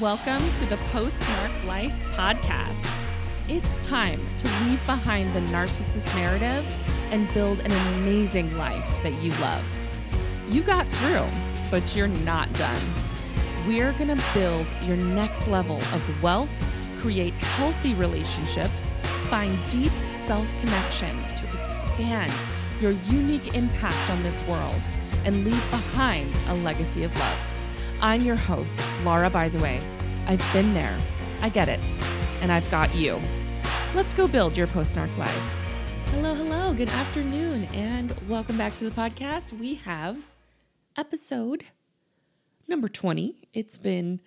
Welcome to the Post Narc Life podcast. It's time to leave behind the narcissist narrative and build an amazing life that you love. You got through, but you're not done. We're going to build your next level of wealth, create healthy relationships, find deep self connection to expand your unique impact on this world, and leave behind a legacy of love. I'm your host, Laura, by the way. I've been there, I get it, and I've got you. Let's go build your post narc life. Hello, hello, good afternoon, and welcome back to the podcast. We have episode number 20. It's been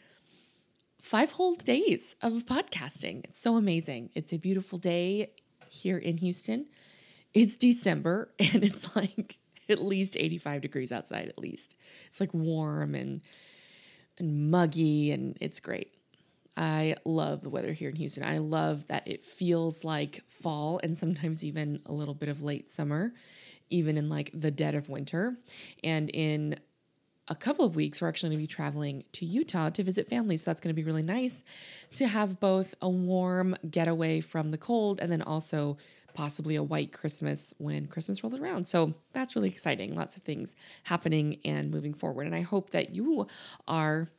five whole days of podcasting. It's so amazing. It's a beautiful day here in Houston. It's December, and it's like at least 85 degrees outside, at least. It's like warm and and muggy, and it's great. I love the weather here in Houston. I love that it feels like fall and sometimes even a little bit of late summer, even in like the dead of winter. And in a couple of weeks, we're actually going to be traveling to Utah to visit family. So that's going to be really nice to have both a warm getaway from the cold and then also possibly a white Christmas when Christmas rolls around. So that's really exciting. Lots of things happening and moving forward. And I hope that you are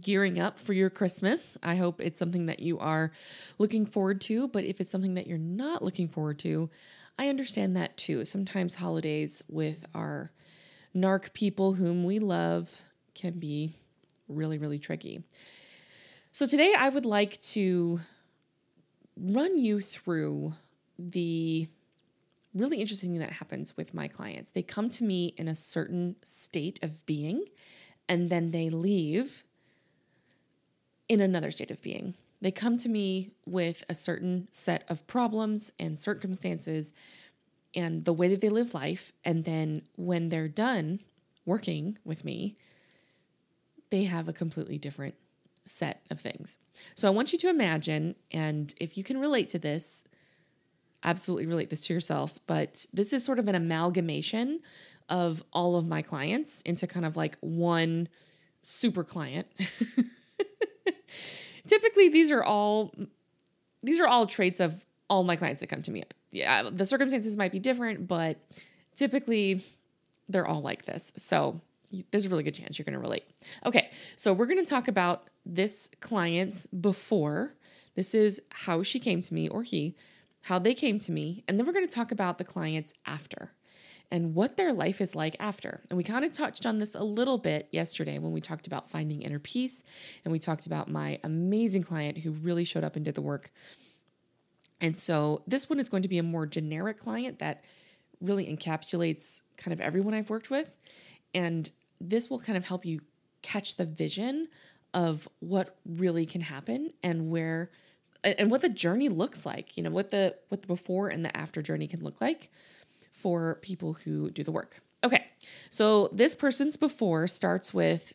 gearing up for your Christmas. I hope it's something that you are looking forward to. But if it's something that you're not looking forward to, I understand that too. Sometimes holidays with our narc people whom we love can be really, really tricky. So today I would like to run you through the really interesting thing that happens with my clients. They come to me in a certain state of being and then they leave in another state of being. They come to me with a certain set of problems and circumstances and the way that they live life. And then when they're done working with me, they have a completely different set of things. So I want you to imagine, and if you can relate to this, absolutely relate this to yourself, but this is sort of an amalgamation of all of my clients into kind of like one super client. Typically these are all these are all traits of all my clients that come to me. Yeah, the circumstances might be different, but typically they're all like this. So there's a really good chance you're going to relate. Okay, so we're going to talk about this client's before. This is how she came to me or he how they came to me, and then we're going to talk about the clients after and what their life is like after. And we kind of touched on this a little bit yesterday when we talked about finding inner peace, and we talked about my amazing client who really showed up and did the work. And so this one is going to be a more generic client that really encapsulates kind of everyone I've worked with. And this will kind of help you catch the vision of what really can happen and where and what the journey looks like, you know, what the what the before and the after journey can look like for people who do the work. Okay. So this person's before starts with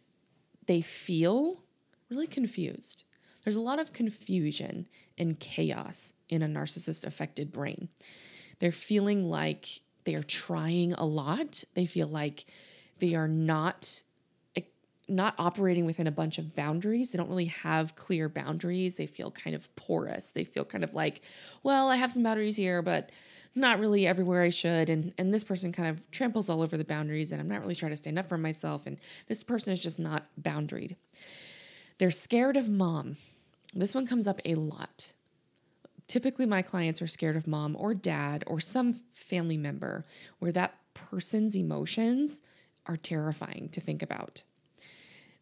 they feel really confused. There's a lot of confusion and chaos in a narcissist affected brain. They're feeling like they are trying a lot. They feel like they are not not operating within a bunch of boundaries. They don't really have clear boundaries. They feel kind of porous. They feel kind of like, well, I have some boundaries here, but not really everywhere I should. And and this person kind of tramples all over the boundaries and I'm not really trying to stand up for myself. And this person is just not boundaried. They're scared of mom. This one comes up a lot. Typically, my clients are scared of mom or dad or some family member where that person's emotions are terrifying to think about.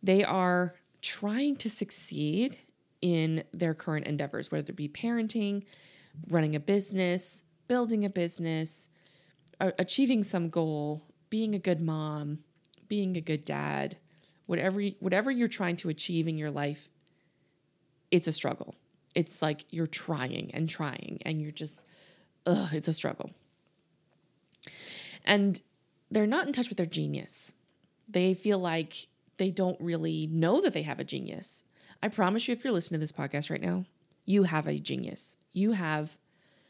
They are trying to succeed in their current endeavors, whether it be parenting, running a business, building a business, achieving some goal, being a good mom, being a good dad, whatever whatever you're trying to achieve in your life, it's a struggle. It's like you're trying and trying and you're just ugh, it's a struggle. And they're not in touch with their genius. They feel like they don't really know that they have a genius. I promise you, if you're listening to this podcast right now, you have a genius. You have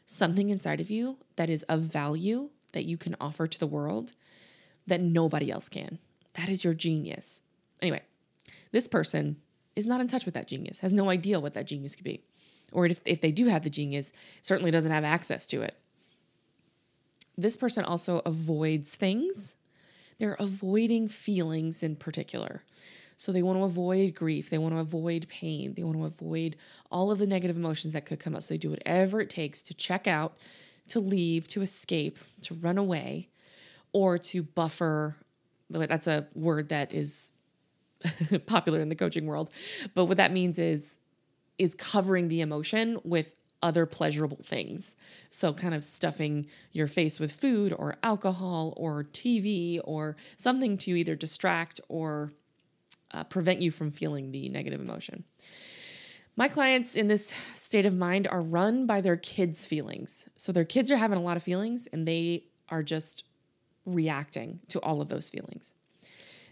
something inside of you that is of value that you can offer to the world that nobody else can. That is your genius. Anyway, this person is not in touch with that genius, has no idea what that genius could be. Or if, if they do have the genius, certainly doesn't have access to it. This person also avoids things. They're avoiding feelings in particular. So they want to avoid grief. They want to avoid pain. They want to avoid all of the negative emotions that could come up. So they do whatever it takes to check out, to leave, to escape, to run away, or to buffer. That's a word that is popular in the coaching world. But what that means is is covering the emotion with other pleasurable things. So, kind of stuffing your face with food or alcohol or TV or something to either distract or uh, prevent you from feeling the negative emotion. My clients in this state of mind are run by their kids' feelings. So, their kids are having a lot of feelings and they are just reacting to all of those feelings.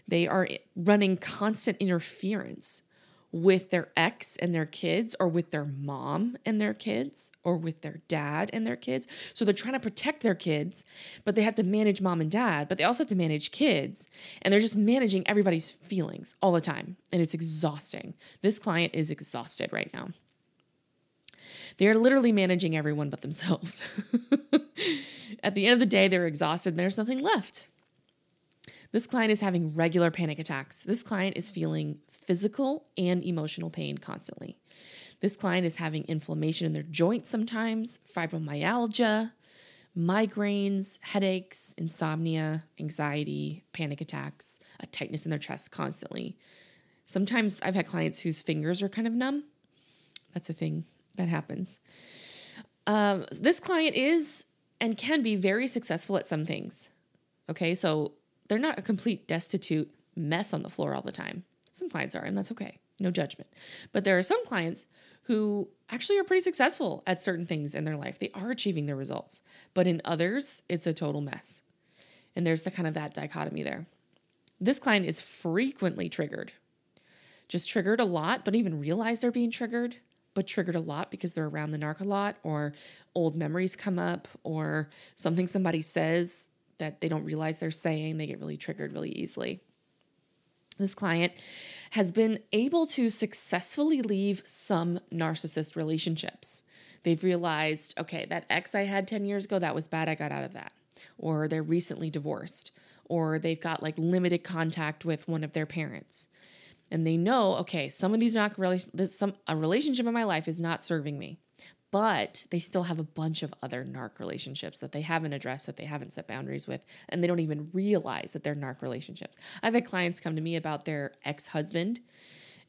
They are running constant interference with their ex and their kids, or with their mom and their kids, or with their dad and their kids. So they're trying to protect their kids, but they have to manage mom and dad, but they also have to manage kids. And they're just managing everybody's feelings all the time. And it's exhausting. This client is exhausted right now. They are literally managing everyone but themselves. At the end of the day, they're exhausted and there's nothing left. This client is having regular panic attacks. This client is feeling physical and emotional pain constantly. This client is having inflammation in their joints sometimes, fibromyalgia, migraines, headaches, insomnia, anxiety, panic attacks, a tightness in their chest constantly. Sometimes I've had clients whose fingers are kind of numb. That's a thing that happens. Um, this client is and can be very successful at some things. Okay, so they're not a complete destitute mess on the floor all the time. Some clients are, and that's okay. No judgment. But there are some clients who actually are pretty successful at certain things in their life. They are achieving their results. But in others, it's a total mess. And there's the kind of that dichotomy there. This client is frequently triggered. Just triggered a lot, don't even realize they're being triggered, but triggered a lot because they're around the narc a lot, or old memories come up, or something somebody says that they don't realize they're saying. They get really triggered really easily. This client has been able to successfully leave some narcissist relationships. They've realized, okay, that ex I had 10 years ago, that was bad. I got out of that. Or they're recently divorced, or they've got like limited contact with one of their parents. And they know, okay, some of these not really, some a relationship in my life is not serving me but they still have a bunch of other narc relationships that they haven't addressed, that they haven't set boundaries with, and they don't even realize that they're narc relationships. I've had clients come to me about their ex husband,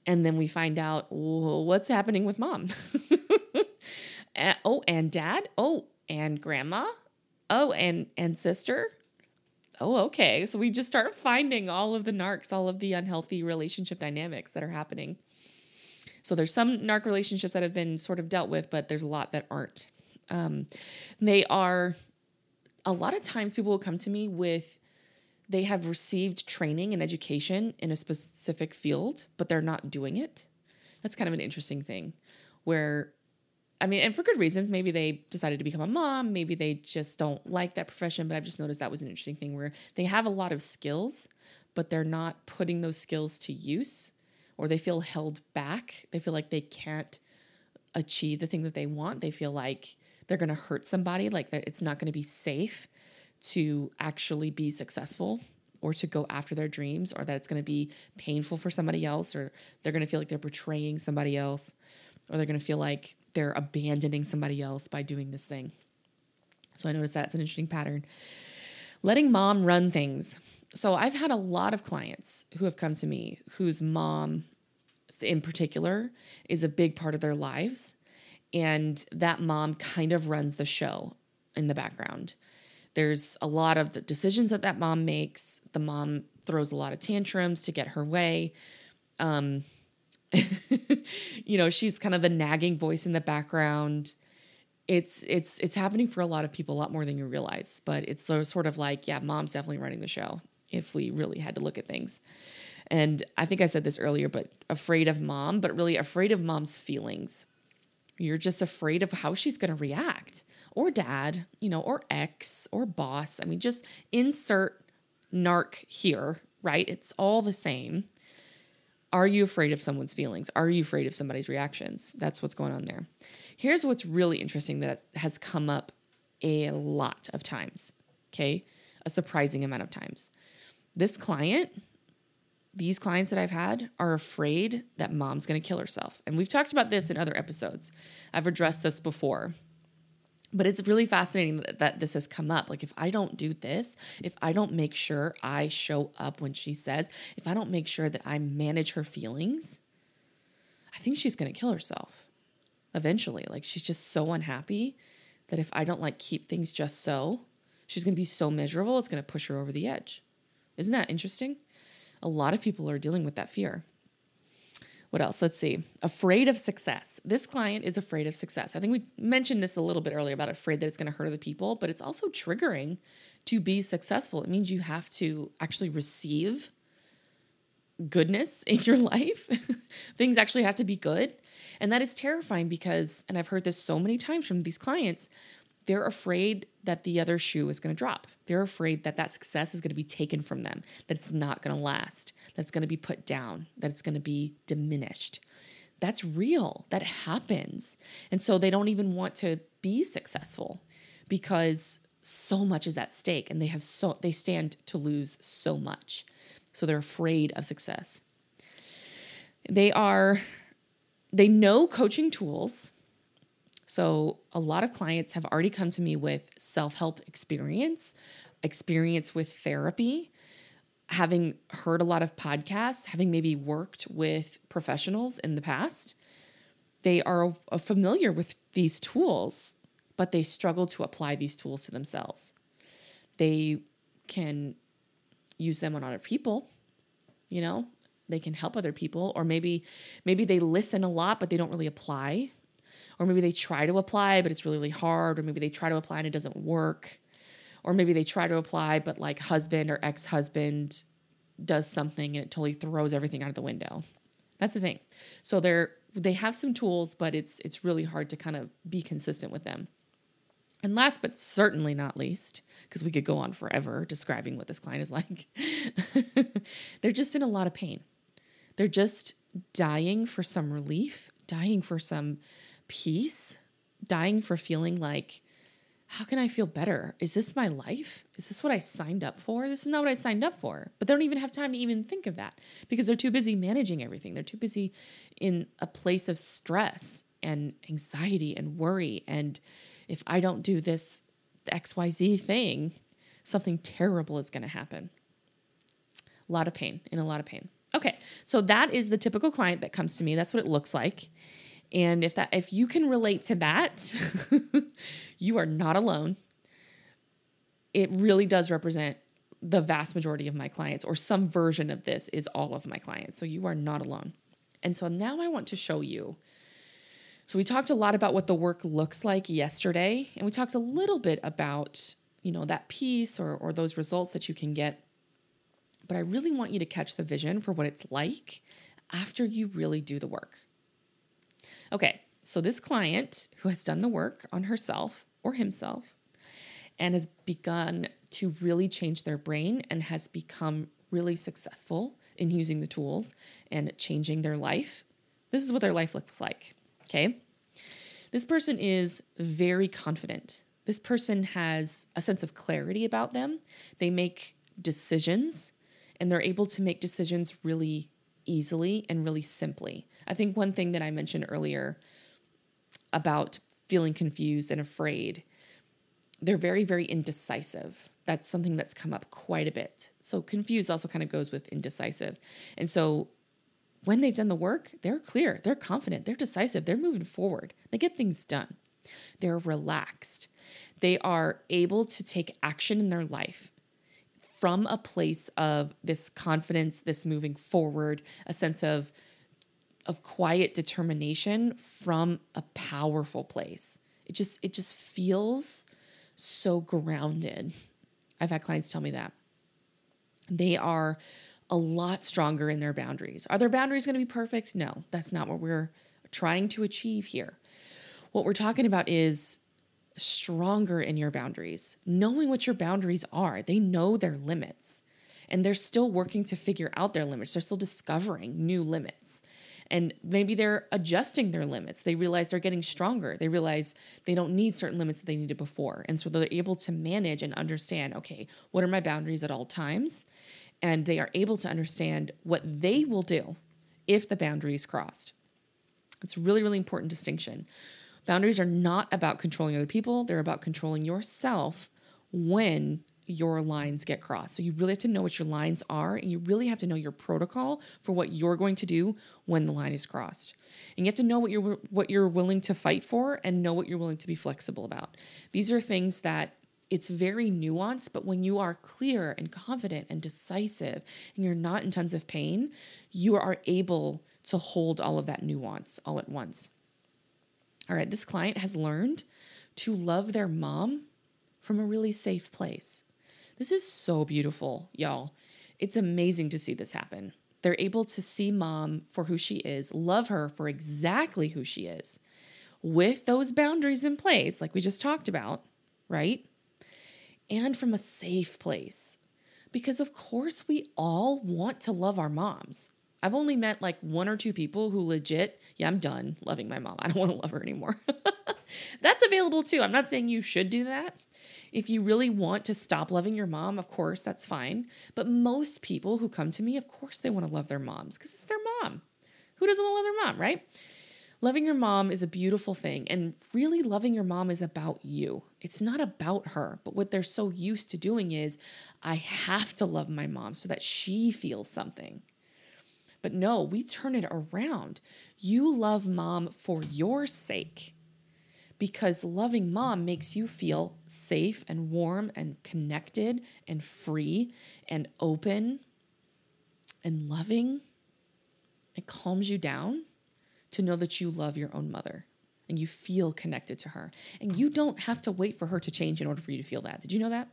and then we find out what's happening with mom. Eh, oh, and dad. Oh, and grandma. Oh, and and sister. Oh, okay. So we just start finding all of the narcs, all of the unhealthy relationship dynamics that are happening. So there's some narc relationships that have been sort of dealt with, but there's a lot that aren't. Um, they are, a lot of times people will come to me with, they have received training and education in a specific field, but they're not doing it. That's kind of an interesting thing where I mean, and for good reasons. Maybe they decided to become a mom. Maybe they just don't like that profession. But I've just noticed that was an interesting thing where they have a lot of skills, but they're not putting those skills to use or they feel held back. They feel like they can't achieve the thing that they want. They feel like they're going to hurt somebody, like that it's not going to be safe to actually be successful or to go after their dreams or that it's going to be painful for somebody else or they're going to feel like they're betraying somebody else or they're going to feel like they're abandoning somebody else by doing this thing. So I noticed that's an interesting pattern. Letting mom run things so I've had a lot of clients who have come to me whose mom, in particular, is a big part of their lives. And that mom kind of runs the show in the background. There's a lot of the decisions that that mom makes. The mom throws a lot of tantrums to get her way. Um, you know, she's kind of the nagging voice in the background. It's it's it's happening for a lot of people a lot more than you realize. But it's sort of like, yeah, mom's definitely running the show if we really had to look at things. And I think I said this earlier, but afraid of mom, but really afraid of mom's feelings. You're just afraid of how she's going to react, or dad, you know, or ex, or boss. I mean, just insert narc here, right? It's all the same. Are you afraid of someone's feelings? Are you afraid of somebody's reactions? That's what's going on there. Here's what's really interesting that has come up a lot of times, okay? A surprising amount of times. This client, these clients that I've had are afraid that mom's gonna kill herself. And we've talked about this in other episodes. I've addressed this before but it's really fascinating that, this has come up. Like, if I don't do this, if I don't make sure I show up when she says, if I don't make sure that I manage her feelings, I think she's going to kill herself eventually. Like, she's just so unhappy that if I don't like keep things just so, she's going to be so miserable, it's going to push her over the edge. Isn't that interesting? A lot of people are dealing with that fear. What else? Let's see. Afraid of success. This client is afraid of success. I think we mentioned this a little bit earlier about afraid that it's going to hurt other people, but it's also triggering to be successful. It means you have to actually receive goodness in your life. Things actually have to be good. And that is terrifying because, and I've heard this so many times from these clients, they're afraid that the other shoe is going to drop. They're afraid that that success is going to be taken from them, that it's not going to last, that it's going to be put down, that it's going to be diminished. That's real. That happens. And so they don't even want to be successful because so much is at stake and they have so they stand to lose so much. So they're afraid of success. They are they know coaching tools so, a lot of clients have already come to me with self help experience, experience with therapy, having heard a lot of podcasts, having maybe worked with professionals in the past. They are uh, familiar with these tools, but they struggle to apply these tools to themselves. They can use them on other people, you know, they can help other people or maybe maybe they listen a lot but they don't really apply or maybe they try to apply, but it's really, really hard. Or maybe they try to apply and it doesn't work. Or maybe they try to apply, but like husband or ex husband does something and it totally throws everything out of the window. That's the thing. So they're they have some tools, but it's it's really hard to kind of be consistent with them. And last but certainly not least, because we could go on forever describing what this client is like, they're just in a lot of pain. They're just dying for some relief, dying for some peace, dying for feeling like, how can I feel better? Is this my life? Is this what I signed up for? This is not what I signed up for. But they don't even have time to even think of that because they're too busy managing everything. They're too busy in a place of stress and anxiety and worry. And if I don't do this XYZ thing, something terrible is going to happen. A lot of pain, in a lot of pain. Okay, so that is the typical client that comes to me. That's what it looks like. And if that if you can relate to that, you are not alone. It really does represent the vast majority of my clients or some version of this is all of my clients. So you are not alone. And so now I want to show you. So we talked a lot about what the work looks like yesterday and we talked a little bit about, you know, that piece or or those results that you can get. But I really want you to catch the vision for what it's like after you really do the work. Okay, so this client who has done the work on herself or himself and has begun to really change their brain and has become really successful in using the tools and changing their life. This is what their life looks like. Okay. This person is very confident. This person has a sense of clarity about them. They make decisions and they're able to make decisions really easily and really simply. I think one thing that I mentioned earlier about feeling confused and afraid, they're very, very indecisive. That's something that's come up quite a bit. So, confused also kind of goes with indecisive. And so, when they've done the work, they're clear, they're confident, they're decisive, they're moving forward, they get things done, they're relaxed, they are able to take action in their life from a place of this confidence, this moving forward, a sense of of quiet determination from a powerful place. It just it just feels so grounded. I've had clients tell me that. They are a lot stronger in their boundaries. Are their boundaries going to be perfect? No, that's not what we're trying to achieve here. What we're talking about is stronger in your boundaries, knowing what your boundaries are. They know their limits. and they're still working to figure out their limits. They're still discovering new limits. And maybe they're adjusting their limits. They realize they're getting stronger. They realize they don't need certain limits that they needed before. And so they're able to manage and understand okay, what are my boundaries at all times? And they are able to understand what they will do if the boundary is crossed. It's a really, really important distinction. Boundaries are not about controlling other people, they're about controlling yourself when your lines get crossed. So you really have to know what your lines are and you really have to know your protocol for what you're going to do when the line is crossed. And you have to know what you're what you're willing to fight for and know what you're willing to be flexible about. These are things that it's very nuanced, but when you are clear and confident and decisive and you're not in tons of pain, you are able to hold all of that nuance all at once. All right, this client has learned to love their mom from a really safe place. This is so beautiful, y'all. It's amazing to see this happen. They're able to see mom for who she is, love her for exactly who she is, with those boundaries in place, like we just talked about, right? And from a safe place. Because, of course, we all want to love our moms. I've only met like one or two people who legit, yeah, I'm done loving my mom. I don't want to love her anymore. That's available too. I'm not saying you should do that. If you really want to stop loving your mom, of course, that's fine. But most people who come to me, of course, they want to love their moms because it's their mom. Who doesn't want to love their mom, right? Loving your mom is a beautiful thing. And really, loving your mom is about you. It's not about her. But what they're so used to doing is, I have to love my mom so that she feels something. But no, we turn it around. You love mom for your sake because loving mom makes you feel safe and warm and connected and free and open and loving. It calms you down to know that you love your own mother and you feel connected to her. And you don't have to wait for her to change in order for you to feel that. Did you know that?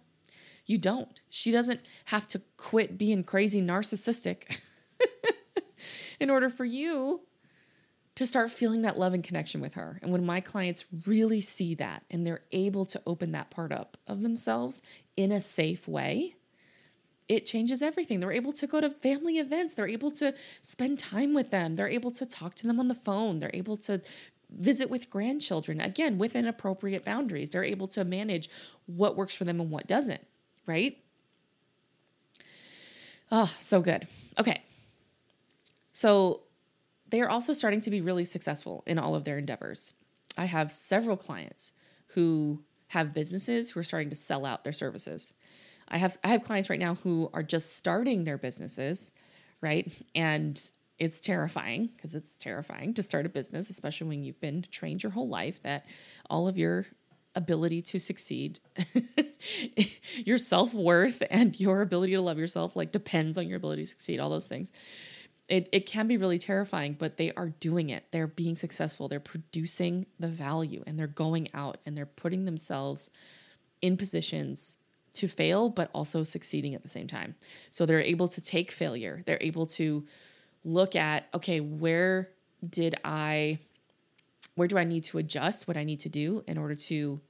You don't. She doesn't have to quit being crazy narcissistic in order for you to start feeling that love and connection with her. And when my clients really see that and they're able to open that part up of themselves in a safe way, it changes everything. They're able to go to family events, they're able to spend time with them, they're able to talk to them on the phone, they're able to visit with grandchildren, again, within appropriate boundaries. They're able to manage what works for them and what doesn't, right? Oh, so good. Okay. So they are also starting to be really successful in all of their endeavors. I have several clients who have businesses who are starting to sell out their services. I have I have clients right now who are just starting their businesses, right? And it's terrifying because it's terrifying to start a business, especially when you've been trained your whole life that all of your ability to succeed, your self worth, and your ability to love yourself like depends on your ability to succeed, all those things it, it can be really terrifying, but they are doing it. They're being successful. They're producing the value and they're going out and they're putting themselves in positions to fail, but also succeeding at the same time. So they're able to take failure. They're able to look at, okay, where did I, where do I need to adjust what I need to do in order to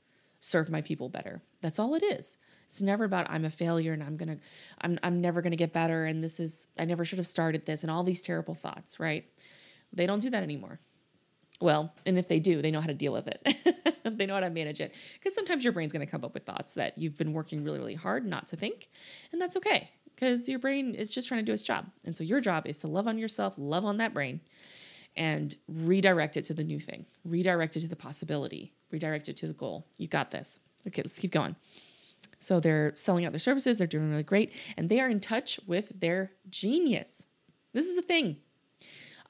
serve my people better? That's all it is. It's never about I'm a failure and I'm gonna I'm I'm never gonna get better and this is I never should have started this and all these terrible thoughts, right? They don't do that anymore. Well, and if they do, they know how to deal with it. they know how to manage it. Because sometimes your brain's going to come up with thoughts that you've been working really, really hard not to think. And that's okay because your brain is just trying to do its job. And so your job is to love on yourself, love on that brain, and redirect it to the new thing, redirect it to the possibility, redirect it to the goal. You got this. Okay, let's keep going. So they're selling out their services, they're doing really great, and they are in touch with their genius. This is a thing.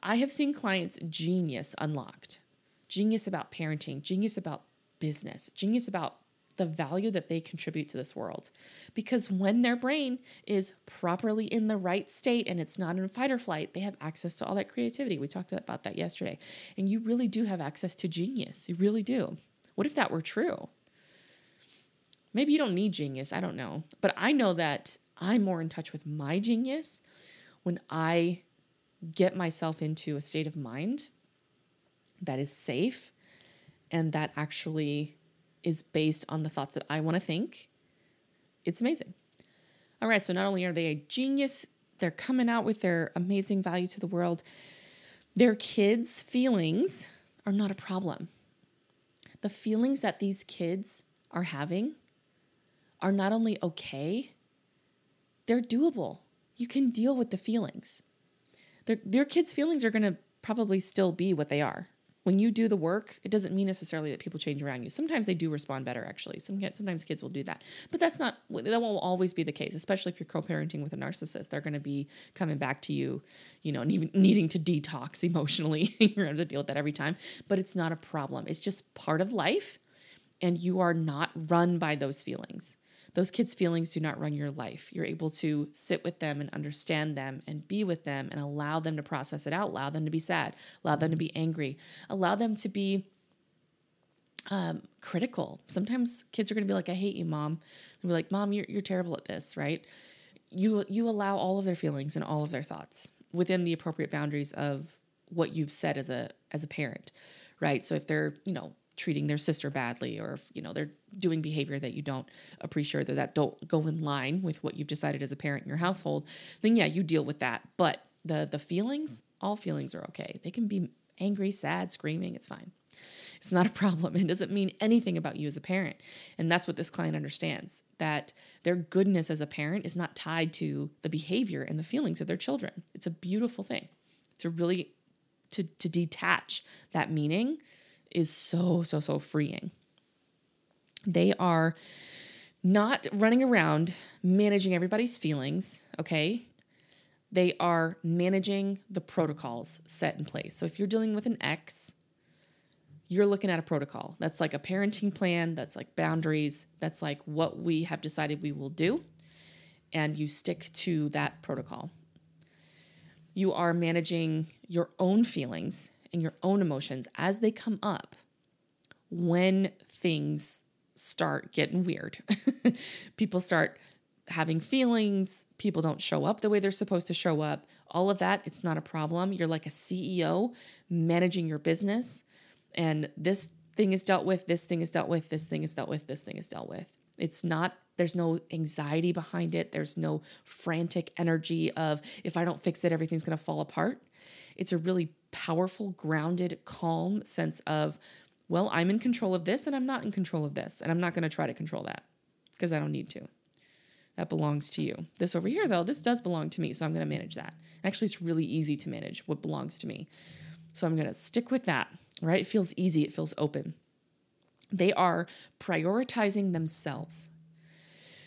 I have seen clients' genius unlocked genius about parenting, genius about business, genius about the value that they contribute to this world. Because when their brain is properly in the right state and it's not in fight or flight, they have access to all that creativity. We talked about that yesterday. And you really do have access to genius. You really do. What if that were true? Maybe you don't need genius, I don't know. But I know that I'm more in touch with my genius when I get myself into a state of mind that is safe and that actually is based on the thoughts that I want to think. It's amazing. All right, so not only are they a genius, they're coming out with their amazing value to the world, their kids' feelings are not a problem. The feelings that these kids are having are not only okay, they're doable. You can deal with the feelings. Their, their kids' feelings are going to probably still be what they are when you do the work, it doesn't mean necessarily that people change around you. Sometimes they do respond better, actually. Some, sometimes kids will do that, but that's not that won't always be the case. Especially if you're co-parenting with a narcissist, they're going to be coming back to you, you know, needing to detox emotionally. you're going to deal with that every time, but it's not a problem. It's just part of life, and you are not run by those feelings. Those kids' feelings do not run your life. You're able to sit with them and understand them and be with them and allow them to process it out, allow them to be sad, allow them to be angry, allow them to be um, critical. Sometimes kids are going to be like, I hate you, mom. They'll be like, Mom, you're, you're terrible at this, right? You, you allow all of their feelings and all of their thoughts within the appropriate boundaries of what you've said as a as a parent right so if they're you know treating their sister badly or if, you know they're doing behavior that you don't appreciate or that don't go in line with what you've decided as a parent in your household then yeah you deal with that. But the the feelings all feelings are okay. They can be angry sad screaming it's fine. It's not a problem. It doesn't mean anything about you as a parent. And that's what this client understands that their goodness as a parent is not tied to the behavior and the feelings of their children. It's a beautiful thing. To really to to detach that meaning is so, so, so freeing. They are not running around managing everybody's feelings, okay? They are managing the protocols set in place. So if you're dealing with an ex, you're looking at a protocol. That's like a parenting plan, that's like boundaries, that's like what we have decided we will do, and you stick to that protocol. You are managing your own feelings and your own emotions as they come up when things start getting weird. people start having feelings, people don't show up the way they're supposed to show up. All of that, it's not a problem. You're like a CEO managing your business, and this thing is dealt with, this thing is dealt with, this thing is dealt with, this thing is dealt with. It's not there's no anxiety behind it. There's no frantic energy of if I don't fix it, everything's going to fall apart. It's a really powerful, grounded, calm sense of, well, I'm in control of this and I'm not in control of this. And I'm not going to try to control that because I don't need to. That belongs to you. This over here, though, this does belong to me. So I'm going to manage that. Actually, it's really easy to manage what belongs to me. So I'm going to stick with that, right? It feels easy, it feels open. They are prioritizing themselves.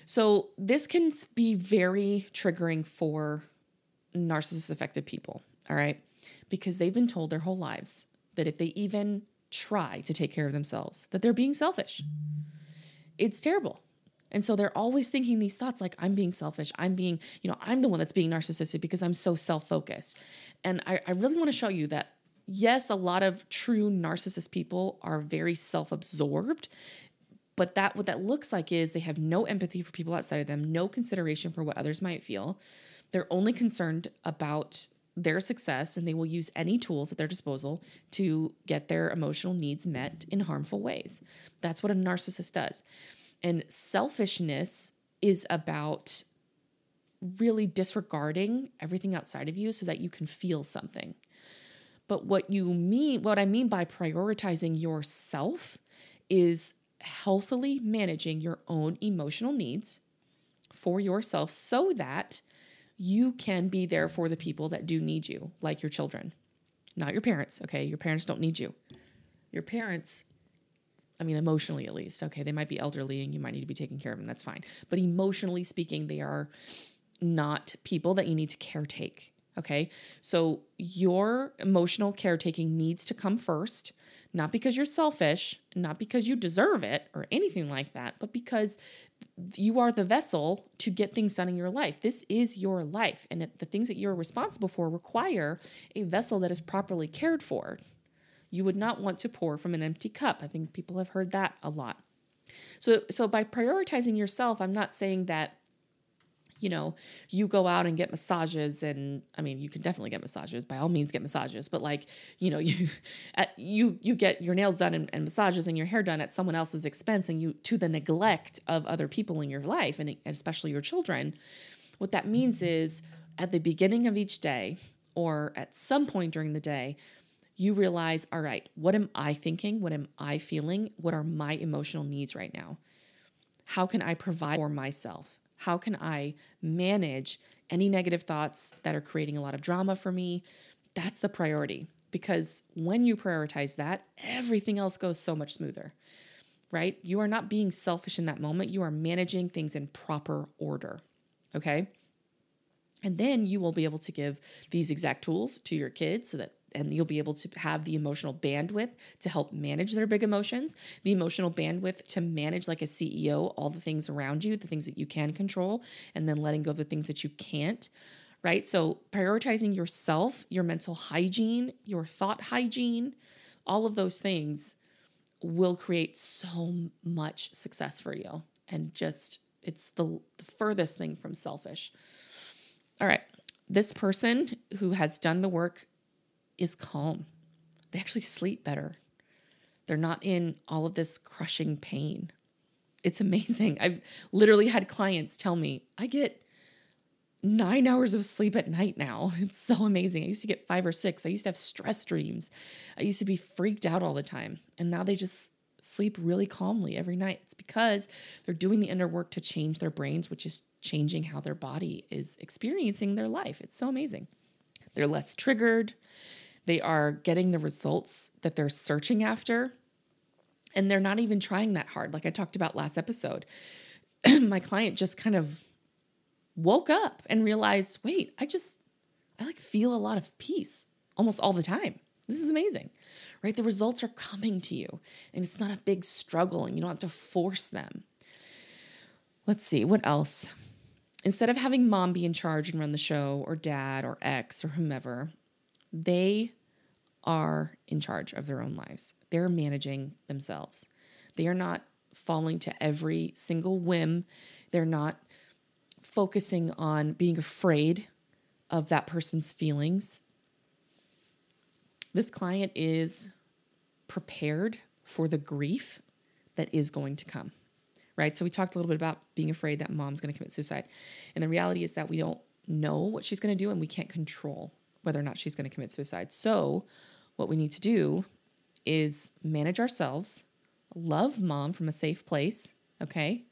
So this can be very triggering for narcissist affected people, all right? Because they've been told their whole lives that if they even try to take care of themselves, that they're being selfish. It's terrible. And so they're always thinking these thoughts like, I'm being selfish. I'm being, you know, I'm the one that's being narcissistic because I'm so self focused. And I, I really want to show you that, yes, a lot of true narcissist people are very self absorbed. But that what that looks like is they have no empathy for people outside of them, no consideration for what others might feel. They're only concerned about their success and they will use any tools at their disposal to get their emotional needs met in harmful ways. That's what a narcissist does. And selfishness is about really disregarding everything outside of you so that you can feel something. But what you mean, what I mean by prioritizing yourself is healthily managing your own emotional needs for yourself so that you can be there for the people that do need you, like your children, not your parents. Okay. Your parents don't need you. Your parents, I mean, emotionally at least, okay, they might be elderly and you might need to be taking care of them. That's fine. But emotionally speaking, they are not people that you need to caretake. Okay. So your emotional caretaking needs to come first, not because you're selfish, not because you deserve it or anything like that, but because you are the vessel to get things done in your life. This is your life. And the things that you're responsible for require a vessel that is properly cared for. You would not want to pour from an empty cup. I think people have heard that a lot. So, so by prioritizing yourself, I'm not saying that you know, you go out and get massages and I mean, you can definitely get massages by all means get massages, but like, you know, you at, you you get your nails done and, and massages and your hair done at someone else's expense and you to the neglect of other people in your life and especially your children. What that means is at the beginning of each day or at some point during the day, you realize, all right, what am I thinking? What am I feeling? What are my emotional needs right now? How can I provide for myself? How can I manage any negative thoughts that are creating a lot of drama for me? That's the priority because when you prioritize that, everything else goes so much smoother, right? You are not being selfish in that moment. You are managing things in proper order, okay? And then you will be able to give these exact tools to your kids so that and you'll be able to have the emotional bandwidth to help manage their big emotions, the emotional bandwidth to manage, like a CEO, all the things around you, the things that you can control, and then letting go of the things that you can't. Right. So, prioritizing yourself, your mental hygiene, your thought hygiene, all of those things will create so much success for you. And just, it's the, the furthest thing from selfish. All right. This person who has done the work is calm. They actually sleep better. They're not in all of this crushing pain. It's amazing. I've literally had clients tell me, I get nine hours of sleep at night now. It's so amazing. I used to get five or six. I used to have stress dreams. I used to be freaked out all the time. And now they just sleep really calmly every night. It's because they're doing the inner work to change their brains, which is changing how their body is experiencing their life. It's so amazing. They're less triggered. They are getting the results that they're searching after. And they're not even trying that hard. Like I talked about last episode, my client just kind of woke up and realized wait, I just, I like feel a lot of peace almost all the time. This is amazing, right? The results are coming to you and it's not a big struggle and you don't have to force them. Let's see, what else? Instead of having mom be in charge and run the show or dad or ex or whomever, they are in charge of their own lives. They're managing themselves. They are not falling to every single whim. They're not focusing on being afraid of that person's feelings. This client is prepared for the grief that is going to come, right? So, we talked a little bit about being afraid that mom's going to commit suicide. And the reality is that we don't know what she's going to do and we can't control whether or not she's going to commit suicide. So, what we need to do is manage ourselves, love mom from a safe place, okay?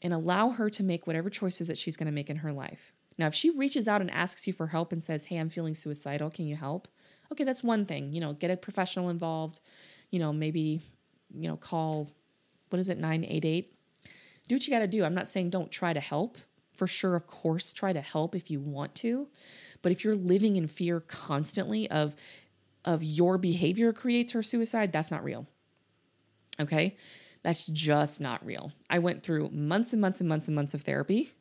And allow her to make whatever choices that she's to make in her life. Now, if she reaches out and asks you for help and says, Hey, I'm feeling suicidal, can you help? Okay, that's one thing. You know, get a professional involved. You know, maybe, you know, call, what is it, 988? Do what you got to do. I'm not saying don't try to help. For sure, of course, try to help if you want to. But if you're living in fear constantly of, of your behavior creates her suicide, that's not real. Okay? That's just not real. I went through months and months and months and months of therapy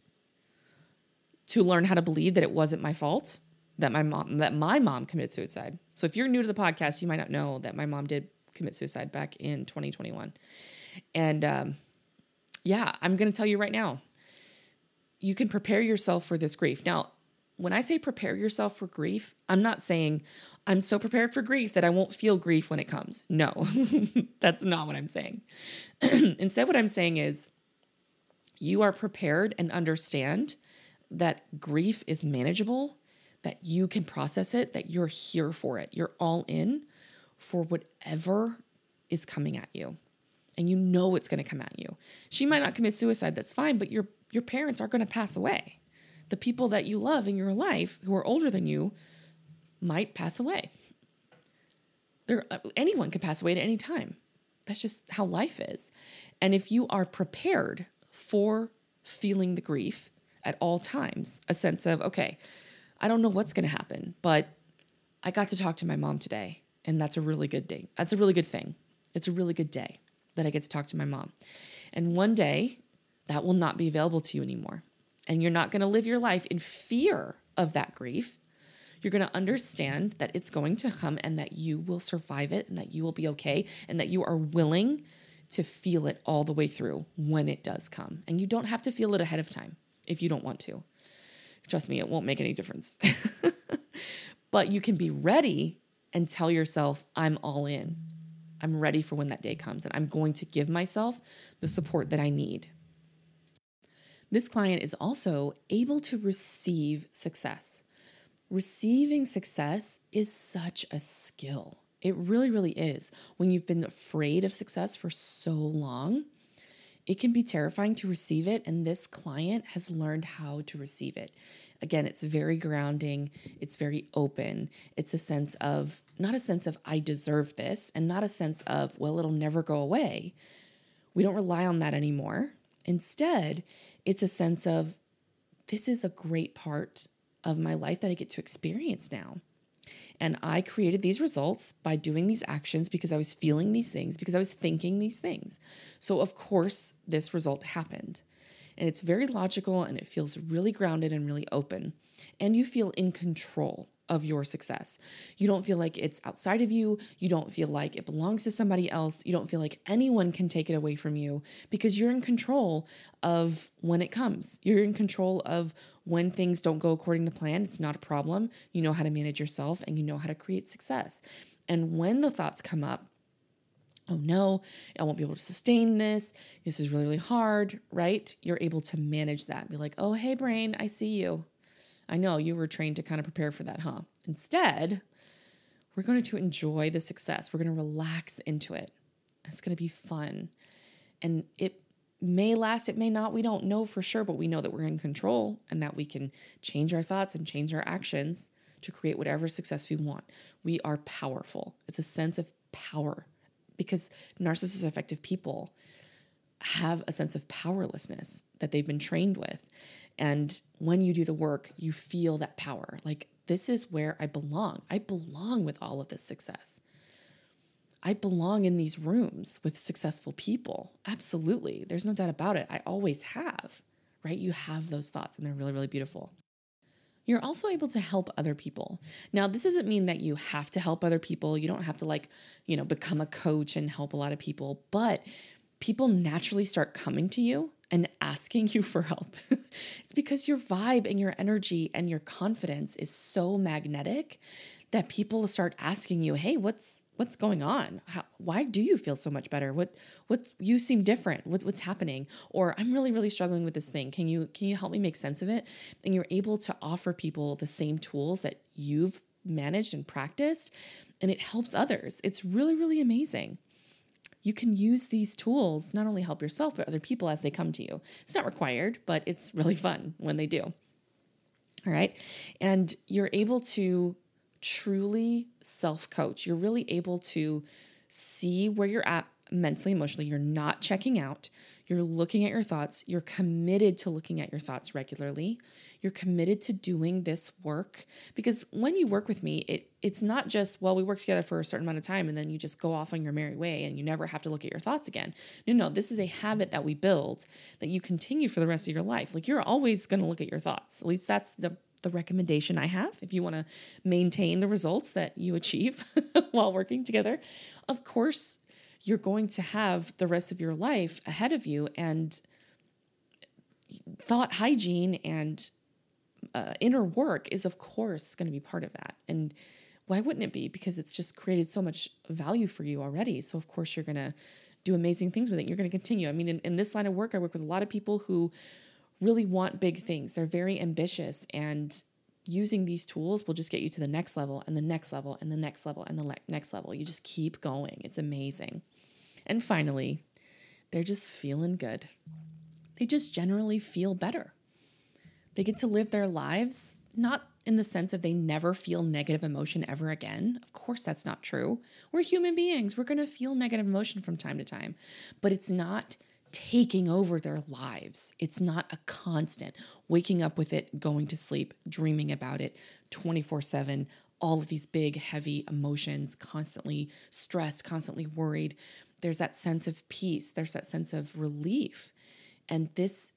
to learn how to believe that it wasn't my fault that my mom that my mom committed suicide. So if you're new to the podcast, you might not know that my mom did commit suicide back in 2021. And um, yeah, I'm going to tell you right now. You can prepare yourself for this grief. Now, when I say prepare yourself for grief, I'm not saying I'm so prepared for grief that I won't feel grief when it comes. No, that's not what I'm saying. Instead, what I'm saying is you are prepared and understand that grief is manageable, that you can process it, that you're here for it. You're all in for whatever is coming at you. And you know it's going to come at you. She might not commit suicide, that's fine, but your your parents are going to pass away the people that you love in your life who are older than you might pass away. There, uh, anyone could pass away at any time. That's just how life is. And if you are prepared for feeling the grief at all times, a sense of, okay, I don't know what's going to happen, but I got to talk to my mom today, and that's a really good day. That's a really good thing. It's a really good day that I get to talk to my mom. And one day that will not be available to you anymore and you're not going to live your life in fear of that grief. You're going to understand that it's going to come and that you will survive it and that you will be okay and that you are willing to feel it all the way through when it does come. And you don't have to feel it ahead of time. if you don't want to. Trust me, it won't make any difference. but you can be ready and tell yourself, I'm all in. I'm ready for when that day comes, and I'm going to give myself the support that I need. This client is also able to receive success. Receiving success is such a skill. It really, really is. When you've been afraid of success for so long, it can be terrifying to receive it. And this client has learned how to receive it. Again, it's very grounding, it's very open. It's a sense of, not a sense of, I deserve this, and not a sense of, well, it'll never go away. We don't rely on that anymore. Instead, it's a sense of, this is a great part of my life that I get to experience now. And I created these results by doing these actions because I was feeling these things, because I was thinking these things. So, of course, this result happened. And it's very logical and it feels really grounded and really open. And you feel in control of your success. You don't feel like it's outside of you. You don't feel like it belongs to somebody else. You don't feel like anyone can take it away from you because you're in control of when it comes. You're in control of when things don't go according to plan. It's not a problem. You know how to manage yourself and you know how to create success. And when the thoughts come up, oh no, I won't be able to sustain this. This is really, really hard, right? You're able to manage that. Be like, oh, hey, brain, I see you. I know you were trained to kind of prepare for that, huh? Instead, we're going to enjoy the success. We're going to relax into it. It's going to be fun. And it may last, it may not. We don't know for sure, but we know that we're in control and that we can change our thoughts and change our actions to create whatever success we want. We are powerful. It's a sense of power because narcissist affective people have a sense of powerlessness that they've been trained with. And when you do the work, you feel that power. Like, this is where I belong. I belong with all of this success. I belong in these rooms with successful people. Absolutely. There's no doubt about it. I always have, right? You have those thoughts and they're really, really beautiful. You're also able to help other people. Now, this doesn't mean that you have to help other people. You don't have to, like, you know, become a coach and help a lot of people, but people naturally start coming to you and asking you for help. it's because your vibe and your energy and your confidence is so magnetic that people start asking you, "Hey, what's what's going on? How, why do you feel so much better? What what you seem different? What, what's happening? Or I'm really really struggling with this thing. Can you can you help me make sense of it?" And you're able to offer people the same tools that you've managed and practiced, and it helps others. It's really really amazing. You can use these tools not only help yourself but other people as they come to you. It's not required, but it's really fun when they do. All right. And you're able to truly self coach. You're really able to see where you're at mentally, emotionally. You're not checking out. You're looking at your thoughts. You're committed to looking at your thoughts regularly. You're committed to doing this work because when you work with me, it it's not just well we work together for a certain amount of time and then you just go off on your merry way and you never have to look at your thoughts again. No, no, this is a habit that we build that you continue for the rest of your life. Like you're always going to look at your thoughts. At least that's the the recommendation I have if you want to maintain the results that you achieve while working together. Of course, you're going to have the rest of your life ahead of you, and thought hygiene and uh, inner work is, of course, going to be part of that. And why wouldn't it be? Because it's just created so much value for you already. So, of course, you're going to do amazing things with it. You're going to continue. I mean, in, in this line of work, I work with a lot of people who really want big things. They're very ambitious and using these tools will just get you to the next level and the next level and the next level and the le- next level. You just keep going. It's amazing. And finally, they're just feeling good. They just generally feel better. They get to live their lives not in the sense of they never feel negative emotion ever again. Of course, that's not true. We're human beings. We're to feel negative emotion from time to time, but it's not taking over their lives. It's not a constant waking up with it, going to sleep, dreaming about it 24 7, all of these big, heavy emotions, constantly stressed, constantly worried. There's that sense of peace, there's that sense of relief. And this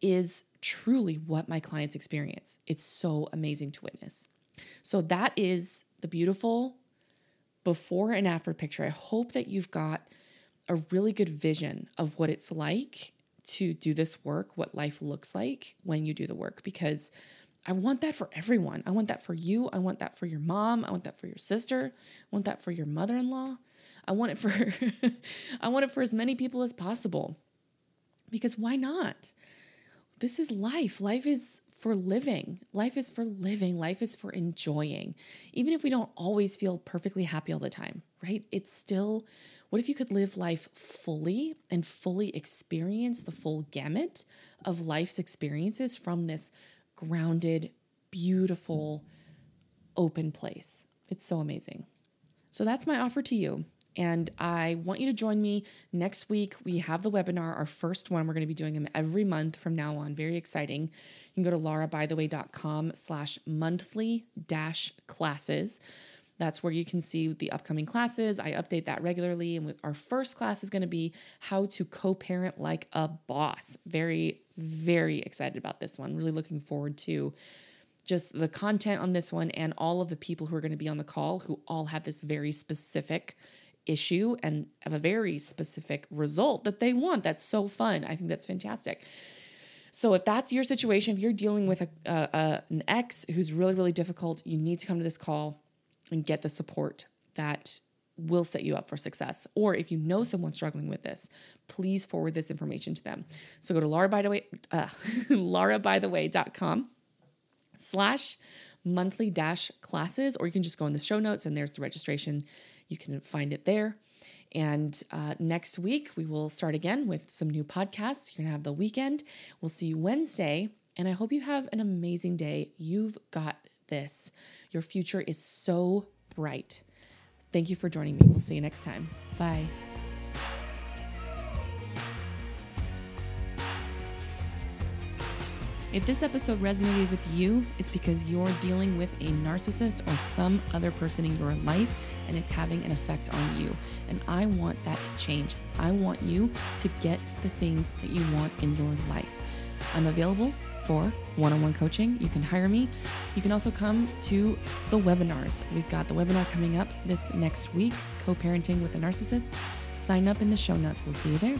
is truly what my clients experience. It's so amazing to witness. So, that is the beautiful before and after picture. I hope that you've got a really good vision of what it's like to do this work, what life looks like when you do the work, because I want that for everyone. I want that for you. I want that for your mom. I want that for your sister. I want that for your mother in law. I want it for I want it for as many people as possible. Because why not? This is life. Life is for living. Life is for living. Life is for enjoying. Even if we don't always feel perfectly happy all the time, right? It's still what if you could live life fully and fully experience the full gamut of life's experiences from this grounded, beautiful, open place? It's so amazing. So that's my offer to you. And I want you to join me next week. We have the webinar, our first one. We're going to be doing them every month from now on. Very exciting. You can go to laurabytheway.com slash monthly dash classes. That's where you can see the upcoming classes. I update that regularly. And our first class is going to be how to co parent like a boss. Very, very excited about this one. Really looking forward to just the content on this one and all of the people who are going to be on the call who all have this very specific issue and have a very specific result that they want. That's so fun. I think that's fantastic. So if that's your situation, if you're dealing with a, a, an ex who's really really difficult, you need to come to this call and get the support that will set you up for success. Or if you know someone struggling with this, please forward this information to them. So go to Laura by the way, uh, laurabytheway.com slash monthly dash classes, or you can just go in the show notes and there's the registration. You can find it there. And uh, next week, we will start again with some new podcasts. You're going to have the weekend. We'll see you Wednesday. And I hope you have an amazing day. You've got this. Your future is so bright. Thank you for joining me. We'll see you next time. Bye. If this episode resonated with you, it's because you're dealing with a narcissist or some other person in your life and it's having an effect on you. And I want that to change. I want you to get the things that you want in your life. I'm available for one on one coaching. You can hire me. You can also come to the webinars. We've got the webinar coming up this next week Co parenting with a narcissist. Sign up in the show notes. We'll see you there.